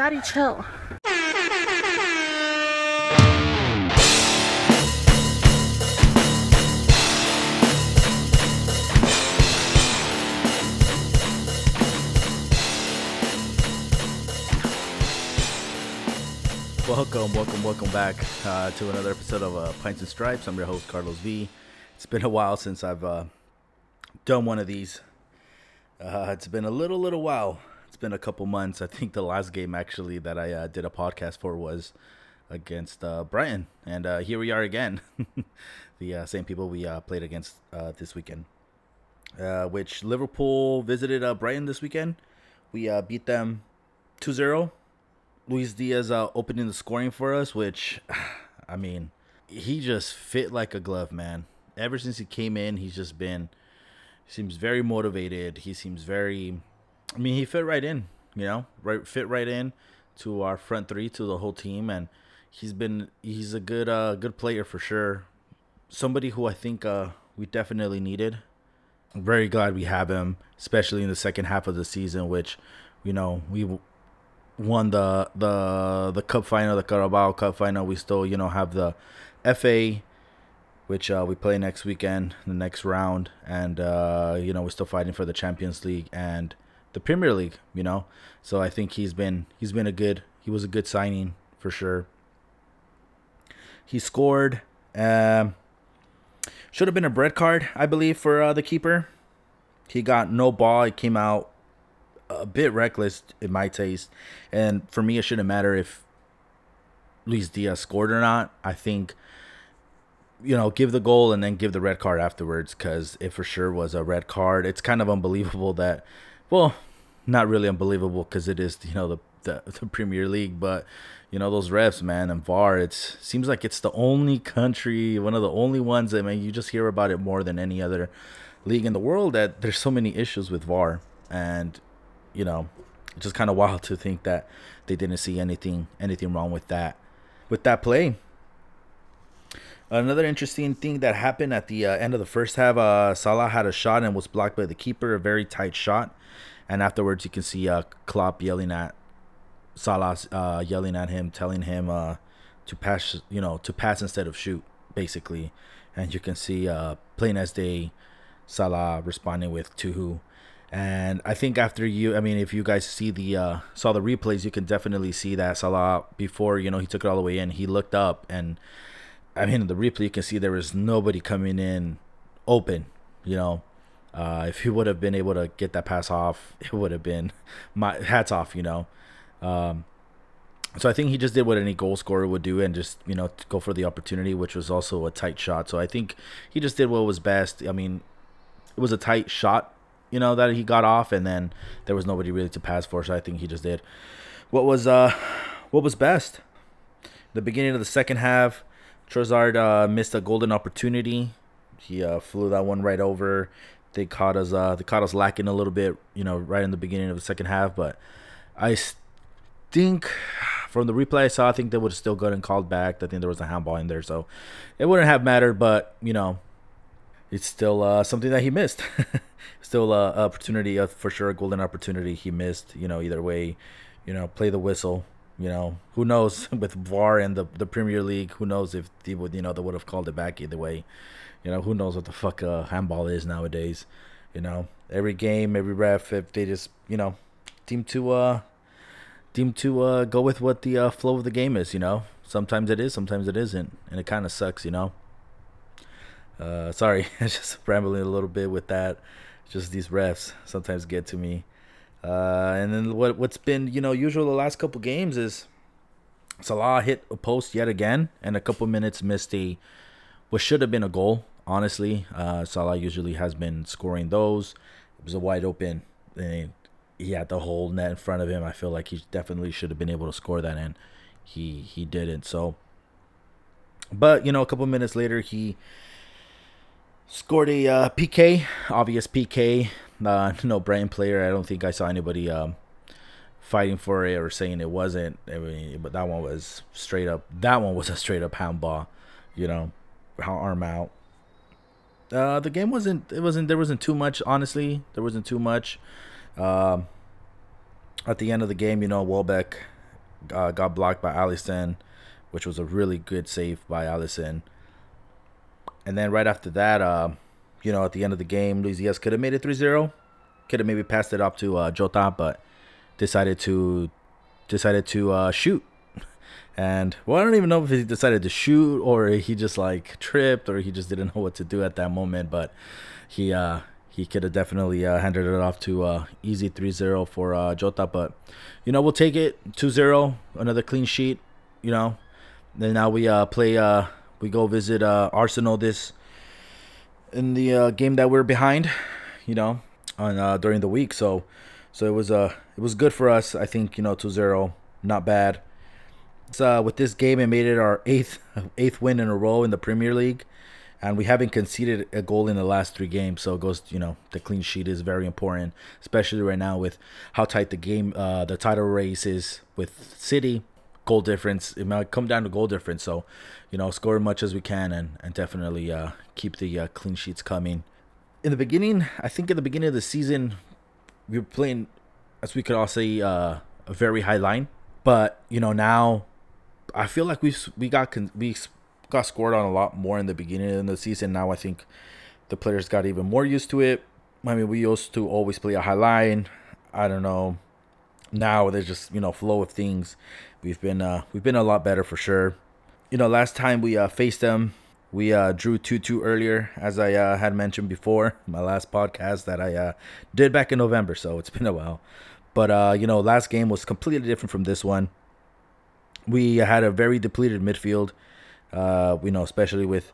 Daddy, chill. Welcome, welcome, welcome back uh, to another episode of uh, Pints and Stripes. I'm your host, Carlos V. It's been a while since I've uh, done one of these. Uh, it's been a little, little while. It's been a couple months. I think the last game actually that I uh, did a podcast for was against uh, Brighton, and uh, here we are again. the uh, same people we uh, played against uh, this weekend. Which Liverpool visited Brighton this weekend. We beat them 2-0. Luis Diaz opening the scoring for us, which, I mean, he just fit like a glove, man. Ever since he came in, he's just been seems very motivated. He seems very I mean, he fit right in, you know, right fit right in to our front three, to the whole team and he's been he's a good uh good player for sure. Somebody who I think uh we definitely needed. I'm very glad we have him, especially in the second half of the season which you know, we won the the the cup final, the Carabao Cup final. We still, you know, have the FA which uh, we play next weekend, the next round, and uh, you know we're still fighting for the Champions League and the Premier League. You know, so I think he's been he's been a good he was a good signing for sure. He scored. Um, should have been a red card, I believe, for uh, the keeper. He got no ball. It came out a bit reckless in my taste, and for me, it shouldn't matter if Luis Diaz scored or not. I think you know, give the goal and then give the red card afterwards because it for sure was a red card. It's kind of unbelievable that, well, not really unbelievable because it is, you know, the, the, the Premier League, but you know those refs, man, and VAR. It seems like it's the only country, one of the only ones. I mean, you just hear about it more than any other league in the world. That there's so many issues with VAR, and you know, just kind of wild to think that they didn't see anything anything wrong with that with that play. Another interesting thing that happened at the uh, end of the first half, uh, Salah had a shot and was blocked by the keeper, a very tight shot. And afterwards, you can see uh, Klopp yelling at Salah, uh, yelling at him, telling him uh, to pass, you know, to pass instead of shoot, basically. And you can see uh, plain as day, Salah responding with Tuhu. And I think after you, I mean, if you guys see the uh, saw the replays, you can definitely see that Salah before you know he took it all the way in. He looked up and I mean, in the replay, you can see there was nobody coming in open. You know, uh, if he would have been able to get that pass off, it would have been my hats off. You know, um, so I think he just did what any goal scorer would do and just you know go for the opportunity, which was also a tight shot. So I think he just did what was best. I mean, it was a tight shot, you know, that he got off, and then there was nobody really to pass for. So I think he just did what was uh what was best. The beginning of the second half Trossard uh, missed a golden opportunity. He uh, flew that one right over. They caught us. Uh, they caught us lacking a little bit, you know, right in the beginning of the second half. But I think from the replay I saw, I think they would have still gotten called back. I think there was a handball in there, so it wouldn't have mattered. But you know, it's still uh, something that he missed. still a uh, opportunity, uh, for sure, a golden opportunity he missed. You know, either way, you know, play the whistle. You know, who knows with VAR and the the Premier League? Who knows if they would, you know, they would have called it back either way. You know, who knows what the fuck uh, handball is nowadays? You know, every game, every ref, if they just, you know, team to uh, team to uh, go with what the uh, flow of the game is. You know, sometimes it is, sometimes it isn't, and it kind of sucks. You know. Uh, sorry, just rambling a little bit with that. Just these refs sometimes get to me. Uh, and then what what's been you know usual the last couple games is Salah hit a post yet again, and a couple minutes missed a what should have been a goal. Honestly, uh, Salah usually has been scoring those. It was a wide open, and he had the whole net in front of him. I feel like he definitely should have been able to score that, and he he didn't. So, but you know, a couple minutes later, he scored a uh, PK, obvious PK. Uh, no brain player. I don't think I saw anybody um, fighting for it or saying it wasn't. I mean, but that one was straight up. That one was a straight up handball. You know, arm out. Uh, the game wasn't. It wasn't. There wasn't too much. Honestly, there wasn't too much. Um, at the end of the game, you know, Welbeck uh, got blocked by Alisson, which was a really good save by Alisson. And then right after that, uh, you know, at the end of the game, Luis Diaz could have made it 3-0. Could have maybe passed it up to uh, Jota, but decided to decided to uh, shoot. And well, I don't even know if he decided to shoot or he just like tripped or he just didn't know what to do at that moment. But he uh, he could have definitely uh, handed it off to uh, easy 3-0 for uh, Jota. But you know, we'll take it 2-0, another clean sheet. You know, then now we uh, play. Uh, we go visit uh, Arsenal this in the uh, game that we're behind. You know, on uh, during the week. So so it was uh it was good for us. I think you know 2-0, not bad. Uh, with this game, it made it our eighth eighth win in a row in the Premier League, and we haven't conceded a goal in the last three games. So it goes, you know, the clean sheet is very important, especially right now with how tight the game, uh, the title race is with City. Goal difference, it might come down to goal difference. So, you know, score as much as we can and and definitely uh, keep the uh, clean sheets coming. In the beginning, I think in the beginning of the season, we were playing, as we could all say, uh, a very high line. But you know now I feel like we we got we got scored on a lot more in the beginning of the season. Now I think the players got even more used to it. I mean, we used to always play a high line. I don't know. Now there's just you know flow of things. We've been uh, we've been a lot better for sure. You know, last time we uh, faced them, we uh, drew two two earlier, as I uh, had mentioned before my last podcast that I uh, did back in November. So it's been a while. But uh, you know, last game was completely different from this one we had a very depleted midfield. Uh, you know, especially with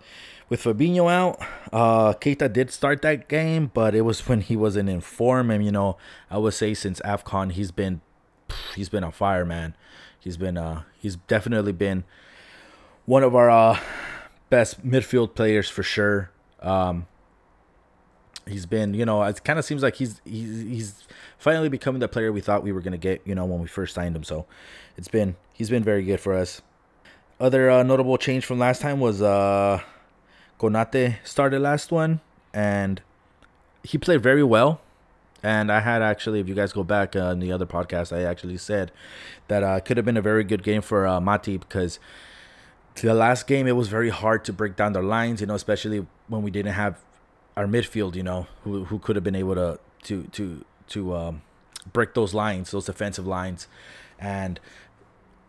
with Fabinho out. Uh, Keita did start that game, but it was when he wasn't in form. And you know, I would say since Afcon, he's been he's been on fire, man. He's been uh he's definitely been one of our uh best midfield players for sure. Um, he's been, you know, it kind of seems like he's he's he's finally becoming the player we thought we were gonna get, you know, when we first signed him. So it's been he's been very good for us. Other uh, notable change from last time was uh, Konate started last one, and he played very well. And I had actually, if you guys go back uh, in the other podcast, I actually said that uh, could have been a very good game for uh, Matip because the last game it was very hard to break down their lines, you know, especially when we didn't have our midfield, you know, who who could have been able to to to to um, break those lines, those defensive lines, and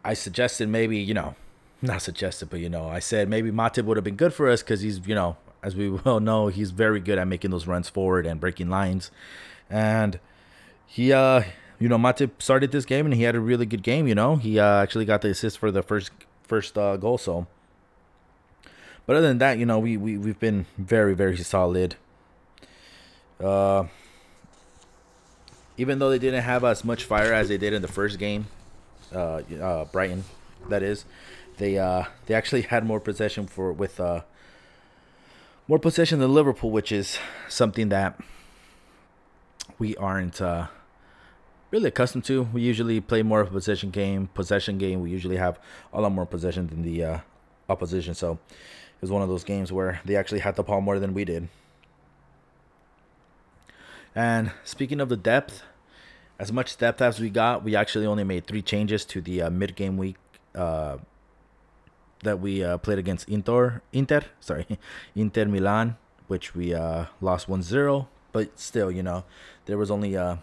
I suggested maybe you know, not suggested, but you know, I said maybe Matip would have been good for us because he's you know, as we well know, he's very good at making those runs forward and breaking lines, and he uh you know Matip started this game and he had a really good game. You know, he uh, actually got the assist for the first first uh, goal, so but other than that, you know, we, we, we've been very, very solid. Uh, even though they didn't have as much fire as they did in the first game, uh, uh, Brighton, that is, they uh, they actually had more possession for with uh, more possession than Liverpool, which is something that we aren't uh, really accustomed to. We usually play more of a possession game. Possession game. We usually have a lot more possession than the uh, opposition. So it was one of those games where they actually had the ball more than we did. And speaking of the depth, as much depth as we got, we actually only made three changes to the uh, mid-game week uh, that we uh, played against Inter. Inter, sorry, Inter Milan, which we uh, lost 1-0. But still, you know, there was only uh,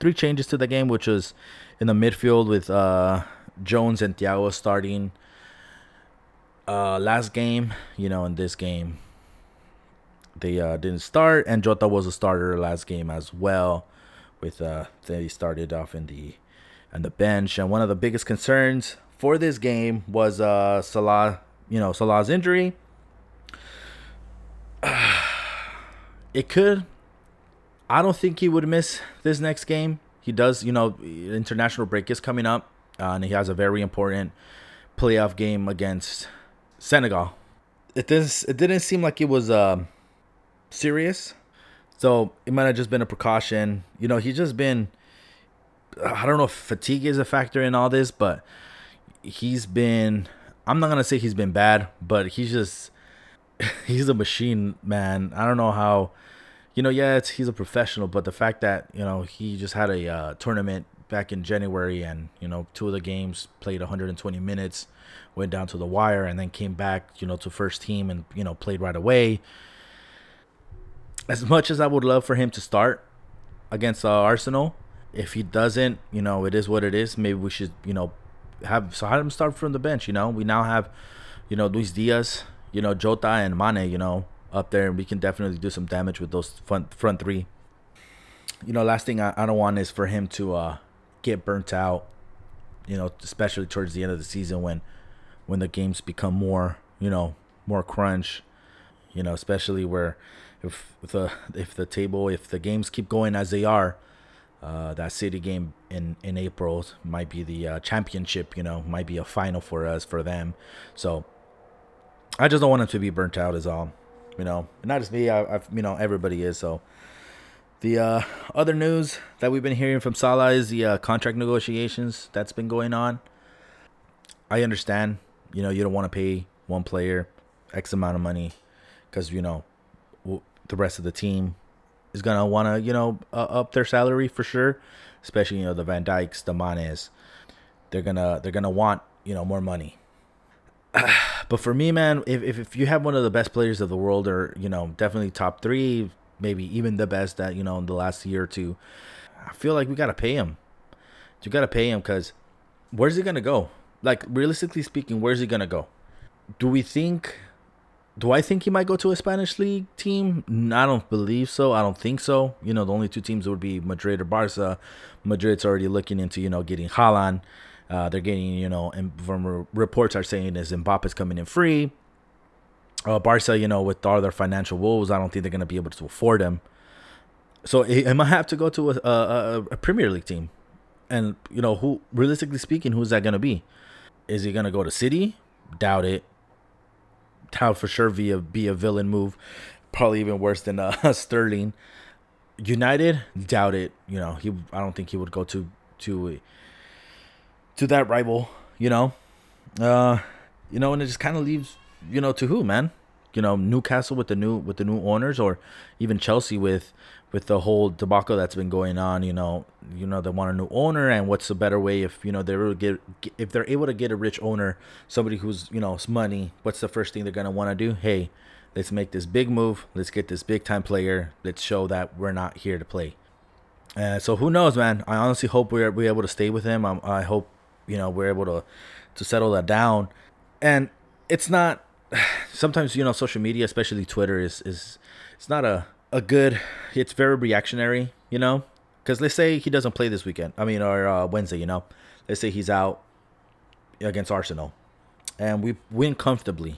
three changes to the game, which was in the midfield with uh, Jones and Thiago starting uh, last game, you know, in this game, they uh, didn't start, and Jota was a starter last game as well. With uh, they started off in the on the bench, and one of the biggest concerns for this game was uh, Salah. You know, Salah's injury. it could. I don't think he would miss this next game. He does, you know, international break is coming up, uh, and he has a very important playoff game against Senegal. It does. It didn't seem like it was uh, serious, so it might have just been a precaution. You know, he's just been. I don't know if fatigue is a factor in all this, but he's been. I'm not gonna say he's been bad, but he's just. He's a machine, man. I don't know how. You know, yeah, he's a professional, but the fact that you know he just had a uh, tournament back in January, and you know, two of the games played 120 minutes, went down to the wire, and then came back, you know, to first team and you know played right away. As much as I would love for him to start against uh, Arsenal, if he doesn't, you know, it is what it is. Maybe we should, you know, have so have him start from the bench. You know, we now have, you know, Luis Diaz, you know, Jota and Mane, you know, up there, and we can definitely do some damage with those front front three. You know, last thing I, I don't want is for him to uh, get burnt out. You know, especially towards the end of the season when when the games become more, you know, more crunch. You know, especially where if the if the table if the games keep going as they are, uh, that City game in in April might be the uh, championship. You know, might be a final for us for them. So I just don't want him to be burnt out. Is all. You know, not just me. I, I've you know everybody is. So the uh, other news that we've been hearing from Salah is the uh, contract negotiations that's been going on. I understand. You know, you don't want to pay one player X amount of money because you know the rest of the team is gonna want to you know uh, up their salary for sure, especially you know the Van Dijks, the Manes. They're gonna they're gonna want you know more money. but for me, man, if, if if you have one of the best players of the world, or you know definitely top three, maybe even the best that you know in the last year or two, I feel like we gotta pay him. You gotta pay him because where's he gonna go? Like realistically speaking, where's he gonna go? Do we think do I think he might go to a Spanish league team? I don't believe so. I don't think so. You know, the only two teams would be Madrid or Barca. Madrid's already looking into, you know, getting Haaland. Uh, they're getting, you know, and from reports are saying is Mbappe's coming in free. Uh, Barca, you know, with all their financial woes, I don't think they're going to be able to afford him. So it, might have to go to a, a, a Premier League team. And, you know, who, realistically speaking, who's that going to be? Is he going to go to City? Doubt it how for sure be a be a villain move, probably even worse than uh, Sterling. United, doubt it. You know, he I don't think he would go to to to that rival. You know, uh, you know, and it just kind of leaves you know to who man. You know, Newcastle with the new with the new owners, or even Chelsea with with the whole debacle that's been going on. You know, you know they want a new owner, and what's a better way if you know they're get if they're able to get a rich owner, somebody who's you know money. What's the first thing they're gonna want to do? Hey, let's make this big move. Let's get this big time player. Let's show that we're not here to play. And so who knows, man? I honestly hope we're we able to stay with him. I, I hope you know we're able to to settle that down. And it's not. Sometimes you know social media, especially Twitter, is is it's not a a good. It's very reactionary, you know, because let's say he doesn't play this weekend. I mean, or uh, Wednesday, you know. Let's say he's out against Arsenal, and we win comfortably.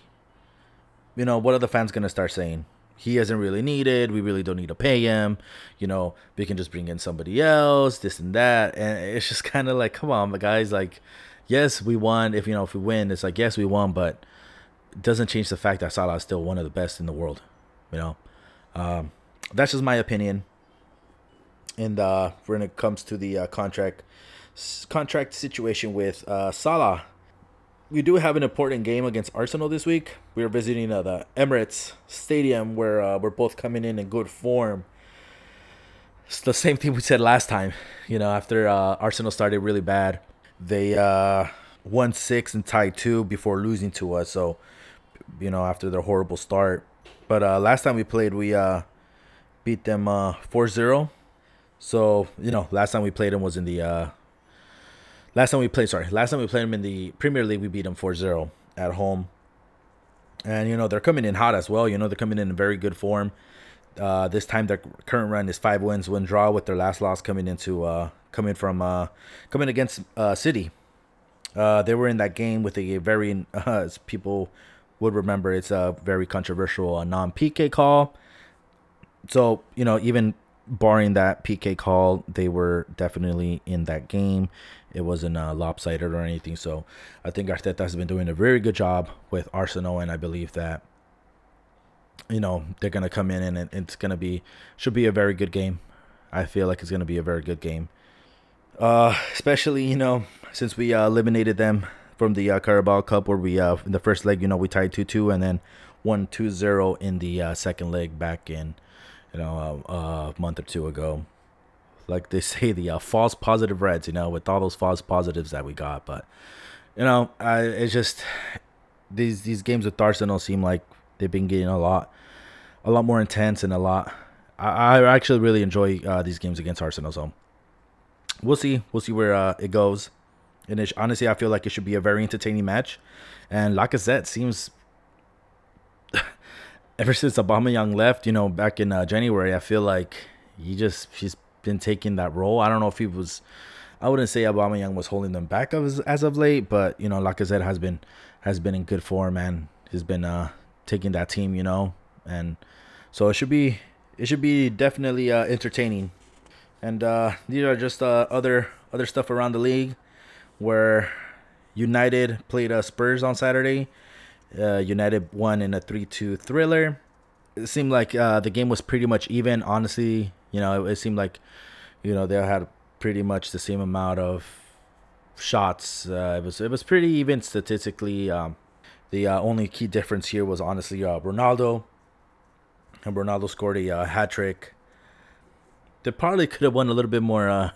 You know, what are the fans gonna start saying? He isn't really needed. We really don't need to pay him. You know, we can just bring in somebody else, this and that. And it's just kind of like, come on, the guys. Like, yes, we won. If you know, if we win, it's like, yes, we won, but it doesn't change the fact that Salah is still one of the best in the world. You know, um, that's just my opinion. And uh, when it comes to the uh, contract contract situation with uh, Salah, we do have an important game against Arsenal this week. We are visiting uh, the Emirates Stadium, where uh, we're both coming in in good form. It's the same thing we said last time. You know, after uh, Arsenal started really bad, they uh, won six and tied two before losing to us. So, you know, after their horrible start. But uh, last time we played, we uh, beat them uh 4-0. So, you know, last time we played them was in the last time we played sorry, last time we played them in the Premier League we beat them 4-0 at home. And you know, they're coming in hot as well. You know, they're coming in in very good form. Uh, this time their current run is five wins, one draw, with their last loss coming into uh, coming from uh, coming against uh, City. Uh, they were in that game with a very uh, people would remember it's a very controversial uh, non PK call so you know, even barring that PK call, they were definitely in that game. It wasn't uh, lopsided or anything. So I think Arteta has been doing a very good job with Arsenal, and I believe that you know they're gonna come in and it's gonna be should be a very good game. I feel like it's gonna be a very good game. Uh, especially you know since we uh, eliminated them from the uh, Carabao Cup, where we uh, in the first leg, you know, we tied two two, and then won 2-0 in the uh, second leg back in you know, a, a month or two ago. Like they say, the uh, false positive Reds. You know, with all those false positives that we got, but you know, I, it's just these these games with Arsenal seem like they've been getting a lot, a lot more intense and a lot. I, I actually really enjoy uh, these games against Arsenal. So we'll see, we'll see where uh, it goes. And honestly, I feel like it should be a very entertaining match. And Lacazette seems ever since Aubameyang left, you know, back in uh, January, I feel like he just he's been taking that role. I don't know if he was. I wouldn't say Aubameyang was holding them back as as of late, but you know, Lacazette has been has been in good form and he's been uh taking that team, you know, and so it should be it should be definitely uh, entertaining. And uh, these are just uh, other other stuff around the league, where United played uh, Spurs on Saturday. Uh, United won in a three-two thriller. It seemed like uh, the game was pretty much even. Honestly, you know, it, it seemed like you know they had pretty much the same amount of shots. Uh, it was it was pretty even statistically. Um, the uh, only key difference here was honestly uh, Ronaldo. And Ronaldo scored a uh, hat trick. They probably could have won a little bit more, uh,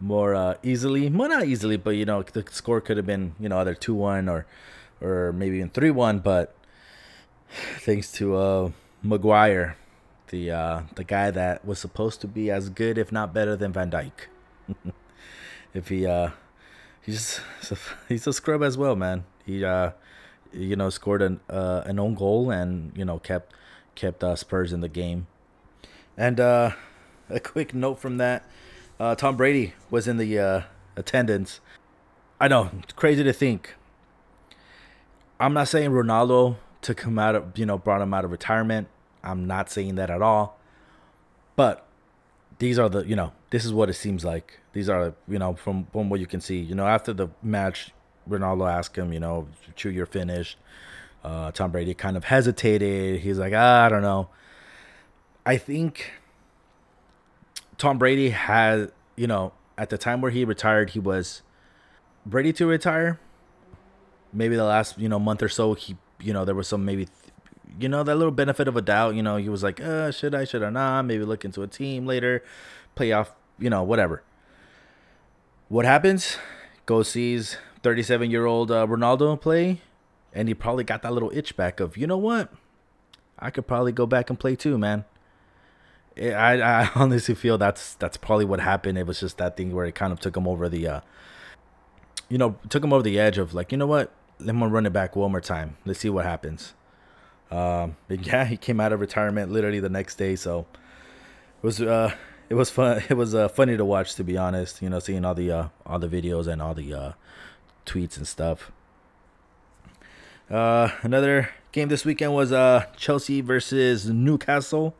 more uh, easily. Well, not easily, but you know the score could have been you know either two one or, or maybe even three one. But thanks to Maguire, the uh, the guy that was supposed to be as good, if not better, than Van Dijk. if he uh, he's he's a scrub as well, man. He uh, you know scored an uh, an own goal and you know kept kept uh, Spurs in the game. And uh, a quick note from that: uh, Tom Brady was in the uh, attendance. I know, crazy to think. I'm not saying Ronaldo took him out of you know brought him out of retirement. I'm not saying that at all. But these are the you know this is what it seems like. These are you know from from what you can see. You know after the match, Ronaldo asked him, you know, chew your finish. Uh, Tom Brady kind of hesitated. He's like, ah, I don't know. I think Tom Brady had, you know, at the time where he retired, he was ready to retire. Maybe the last, you know, month or so, he, you know, there was some maybe, you know, that little benefit of a doubt. You know, he was like, uh, should I, should I not? Maybe look into a team later, playoff, you know, whatever. What happens? Go sees 37 year old uh, Ronaldo play, and he probably got that little itch back of, you know what? I could probably go back and play too, man. I, I honestly feel that's that's probably what happened. It was just that thing where it kind of took him over the, uh, you know, took him over the edge of like, you know what? Let me run it back one more time. Let's see what happens. Um, yeah, he came out of retirement literally the next day, so it was uh, it was fun. It was uh, funny to watch, to be honest. You know, seeing all the uh, all the videos and all the uh, tweets and stuff. Uh, another game this weekend was uh Chelsea versus Newcastle.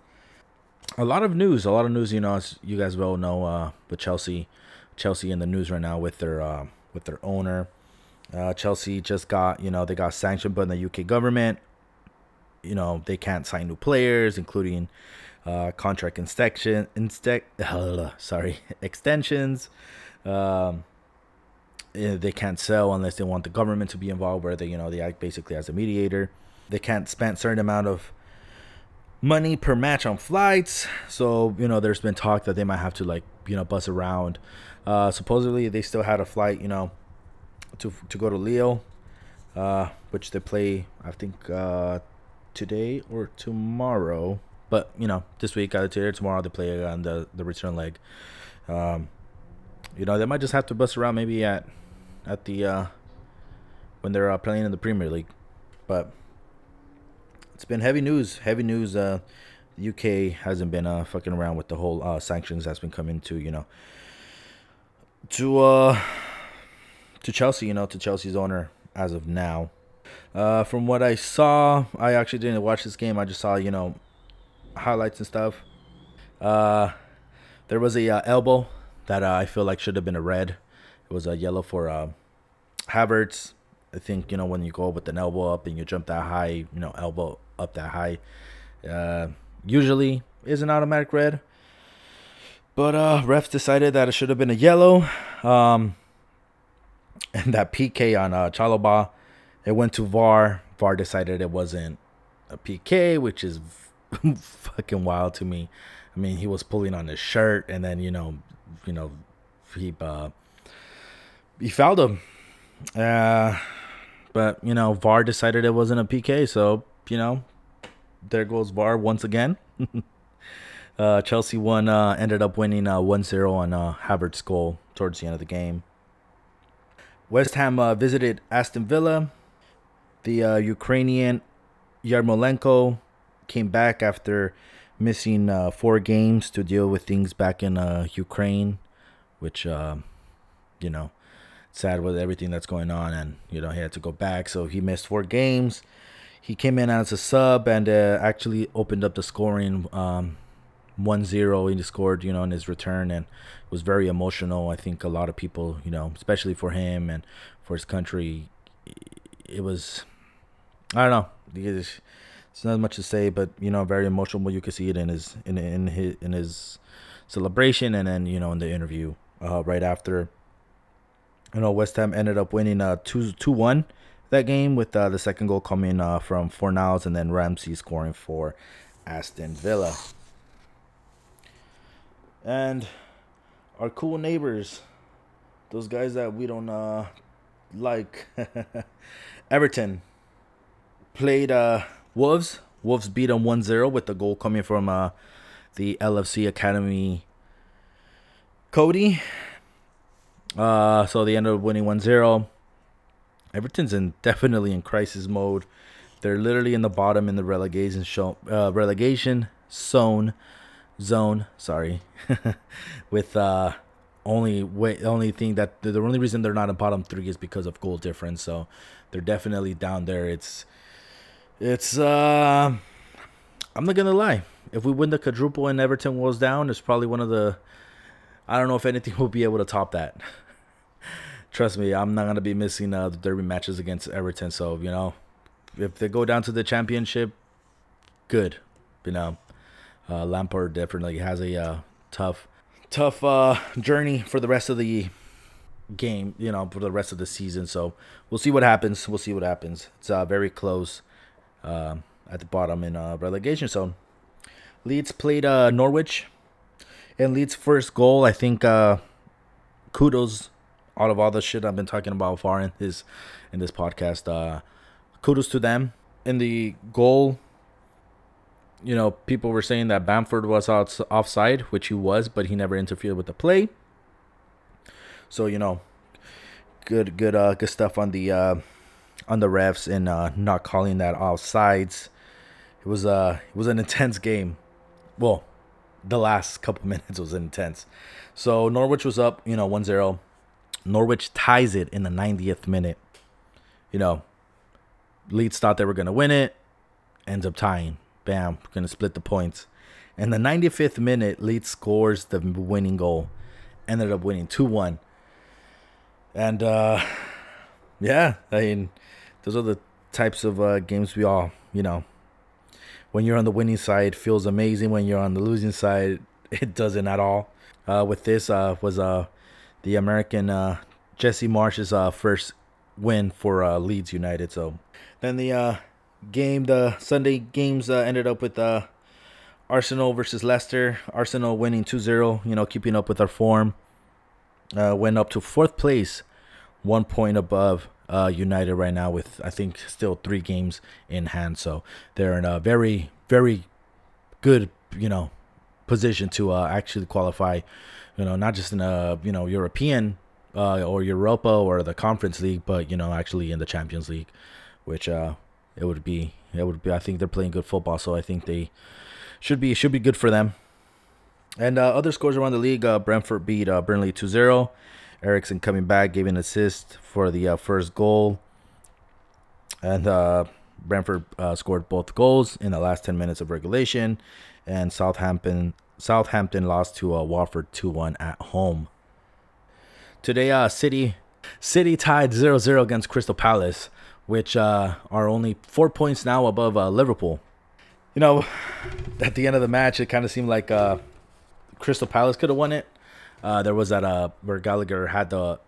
A lot of news, a lot of news. You know, as you guys well know, uh, but Chelsea, Chelsea in the news right now with their uh, with their owner. Uh, Chelsea just got you know they got sanctioned by the UK government. You know they can't sign new players, including uh, contract inspection, instec, uh, sorry, extensions. Um, Eh, they can't sell unless they want the government to be involved where they you know they act basically as a mediator. They can't spend certain amount of money per match on flights. So you know there's been talk that they might have to like you know bus around. Uh supposedly they still had a flight you know to to go to Lille uh which they play i think uh today or tomorrow but you know this week either today or tomorrow they play on the the return leg um you know they might just have to bus around maybe at at the uh, when they're uh, playing in the Premier League. But it's been heavy news. Heavy news. Uh, the UK hasn't been uh, fucking around with the whole uh, sanctions that's been coming to you know to uh to Chelsea. You know to Chelsea's owner as of now. Uh, from what I saw, I actually didn't watch this game. I just saw you know highlights and stuff. Uh, there was a uh, elbow that uh, I feel like should have been a red. It was a yellow for uh, Havertz. I think you know when you go with an elbow up and you jump that high, you know elbow up that high, uh, usually is an automatic red. But uh, refs decided that it should have been a yellow. Um, and that PK on uh, Chalobah, it went to VAR. VAR decided it wasn't a PK, which is fucking wild to me. I mean, he was pulling on his shirt, and then you know, you know, he uh, he fouled him. Uh, but you know, VAR decided it wasn't a PK, so you know, there goes VAR once again. uh, Chelsea won, uh, ended up winning uh, 1-0 on uh, Havertz's goal towards the end of the game. West Ham uh, visited Aston Villa. The uh, Ukrainian Yarmolenko came back after missing uh, four games to deal with things back in uh, Ukraine, which, uh, you know, sad with everything that's going on. And, you know, he had to go back. So he missed four games. He came in as a sub and uh, actually opened up the scoring um, 1-0 he scored you know in his return and was very emotional i think a lot of people you know especially for him and for his country it was i don't know it's, not much to say but you know very emotional you could see it in his in in his in his celebration and then you know in the interview uh, right after you know west ham ended up winning uh 2 2 1 that game with uh, the second goal coming uh, from Fornals and then Ramsey scoring for Aston Villa and our cool neighbors, those guys that we don't uh, like. Everton played uh, Wolves. Wolves beat them 1-0 with the goal coming from uh, the LFC Academy Coady. Uh, so they ended up winning 1-0. Everton's in definitely in crisis mode. They're literally in the bottom in the relegation show, uh, relegation zone zone. Sorry, with uh, only way only thing that the only reason they're not in bottom three is because of goal difference. So they're definitely down there. It's it's uh, I'm not gonna lie. If we win the quadruple and Everton was down, it's probably one of the. I don't know if anything will be able to top that. Trust me, I'm not gonna be missing uh, the derby matches against Everton. So you know, if they go down to the championship, good. You know, uh, Lampard definitely has a uh, tough, tough uh, journey for the rest of the game. You know, for the rest of the season. So we'll see what happens. We'll see what happens. It's uh, very close uh, at the bottom in uh, relegation zone. Leeds played uh, Norwich, and Leeds' first goal. I think uh, kudos out of all the shit I've been talking about far in this in this podcast. Uh, kudos to them in the goal you know, people were saying that Bamford was out, offside, which he was, but he never interfered with the play. So you know, good, good, uh, good stuff on the uh, on the refs and uh, not calling that offsides. It was uh, it was an intense game. Well, the last couple minutes was intense. So Norwich was up, you know, 1-0. Norwich ties it in the 90th minute. You know, Leeds thought they were going to win it, ends up tying. Bam, gonna split the points. In the 95th minute, Leeds scores the winning goal. Ended up winning 2-1. And uh yeah, I mean those are the types of uh, games we all, you know, when you're on the winning side feels amazing. When you're on the losing side, it doesn't at all. Uh, with this uh, was uh, the American uh, Jesse Marsch's uh, first win for uh, Leeds United. So then the uh, game, the Sunday games uh, ended up with uh, Arsenal versus Leicester. Arsenal winning 2-0, you know, keeping up with our form. Uh, went up to fourth place, one point above uh, United right now with I think still three games in hand. So they're in a very very good you know position to uh, actually qualify. You know, not just in a you know European uh, or Europa or the Conference League, but you know actually in the Champions League, which uh, it would be it would be. I think they're playing good football, so I think they should be should be good for them. And uh, other scores around the league: uh, Brentford beat uh, Burnley 2-0. Eriksen coming back, gave an assist for the uh, first goal, and uh, Brentford uh, scored both goals in the last 10 minutes of regulation. And Southampton Southampton lost to uh, Watford 2-1 at home. Today, uh, City City tied 0-0 against Crystal Palace which uh, are only four points now above uh, Liverpool. You know, at the end of the match, it kind of seemed like uh, Crystal Palace could have won it. Uh, there was that uh, where Gallagher had the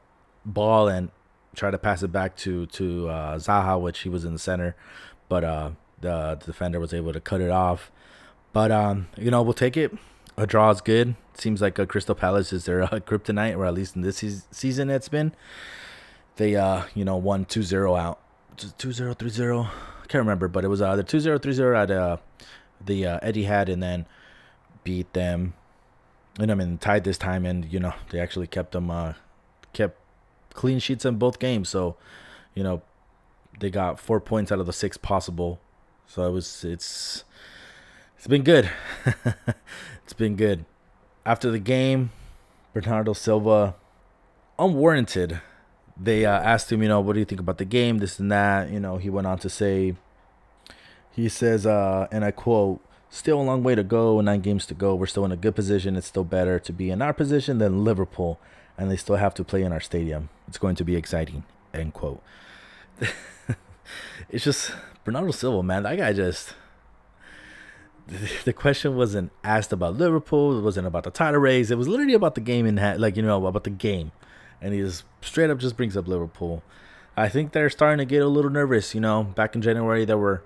ball and tried to pass it back to to uh, Zaha, which he was in the center, but the defender was able to cut it off. But um, you know, we'll take it. a draw is good. Seems like a Crystal Palace is their uh, kryptonite, or at least in this season it's been. They uh you know won 2-0 out, 2-0 3-0. I can't remember, but it was uh the 2-0 3-0 at uh the uh, had and then beat them. And I mean tied this time, and you know they actually kept them uh kept clean sheets in both games. So you know they got four points out of the six possible. So it was it's it's been good. it's been good. After the game, Bernardo Silva, unwarranted. They uh, asked him, you know, what do you think about the game, this and that. You know, he went on to say, he says, uh, and I quote, still a long way to go, nine games to go. We're still in a good position. It's still better to be in our position than Liverpool, and they still have to play in our stadium. It's going to be exciting. End quote. it's just Bernardo Silva, man. That guy just the question wasn't asked about Liverpool. It wasn't about the title race. It was literally about the game in hand, like you know about the game, and he just straight up just brings up Liverpool. I think they're starting to get a little nervous. You know, back in January they were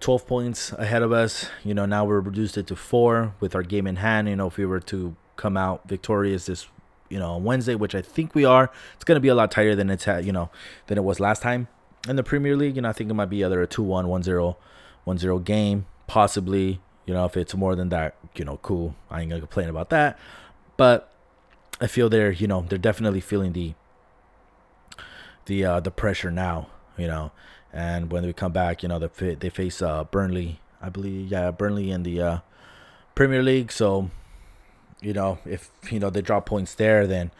12 points ahead of us. You know, now we're reduced it to four with our game in hand. You know, if we were to come out victorious this, you know, on Wednesday, which I think we are, it's gonna be a lot tighter than it's had, you know, than it was last time in the Premier League. You know, I think it might be either a 2-1, 1-0, 1-0 game possibly. You know, if it's more than that, you know, cool. I ain't gonna complain about that. But I feel they're, you know, they're definitely feeling the the uh, the pressure now. You know, and when we come back, you know, they they face uh, Burnley, I believe, yeah, Burnley in the uh, Premier League. So, you know, if you know they drop points there, then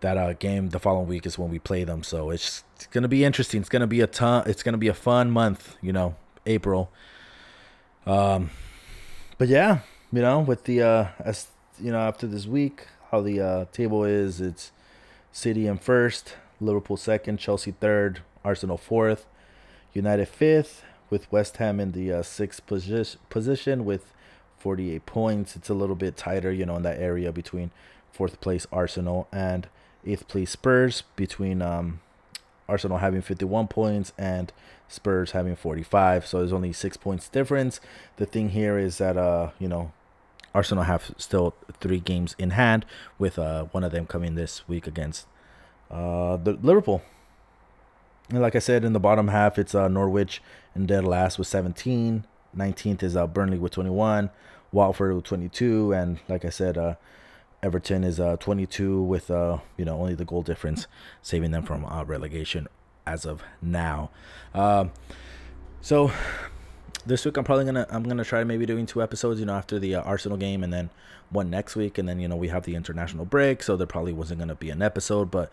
that uh, game the following week is when we play them. So it's, it's gonna be interesting. It's gonna be a ton. It's gonna be a fun month. You know, April. Um, but yeah, you know, with the uh, as you know, after this week, how the uh, table is, it's City in first, Liverpool second, Chelsea third, Arsenal fourth, United fifth, with West Ham in the uh, sixth posi- position with 48 points. It's a little bit tighter, you know, in that area between fourth place Arsenal and eighth place Spurs, between um, Arsenal having 51 points and Spurs having 45. So there's only six points difference. The thing here is that uh, you know, Arsenal have still three games in hand, with uh one of them coming this week against uh the Liverpool. And like I said, in the bottom half, it's uh Norwich and dead last with 17. 19th is uh Burnley with 21, Watford with 22, and like I said, uh Everton is uh 22 with uh you know only the goal difference saving them from uh, relegation as of now. Um, so this week I'm probably gonna I'm gonna try maybe doing two episodes, you know, after the uh, Arsenal game, and then one next week, and then you know we have the international break, so there probably wasn't gonna be an episode, but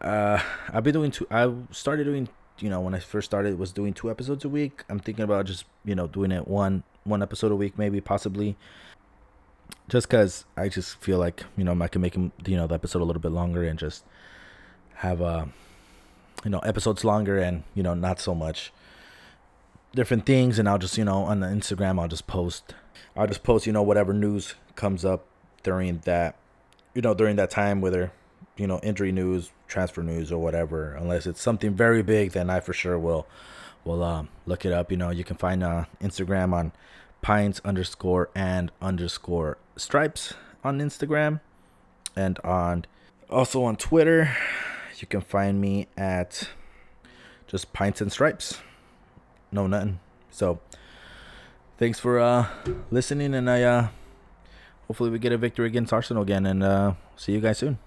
uh, I've been doing two. I started doing, you know, when I first started, was doing two episodes a week. I'm thinking about just you know doing it one one episode a week, maybe possibly just because I just feel like you know I can make him you know the episode a little bit longer and just have a uh, you know episodes longer and you know not so much different things and I'll just you know on the Instagram I'll just post I'll just post you know whatever news comes up during that you know during that time whether you know injury news transfer news or whatever unless it's something very big then I for sure will will um, look it up you know you can find uh, Instagram on pints underscore and underscore stripes on Instagram and on also on Twitter. You can find me at just pints and stripes. No nothing. So thanks for uh listening and I uh hopefully we get a victory against Arsenal again and uh see you guys soon.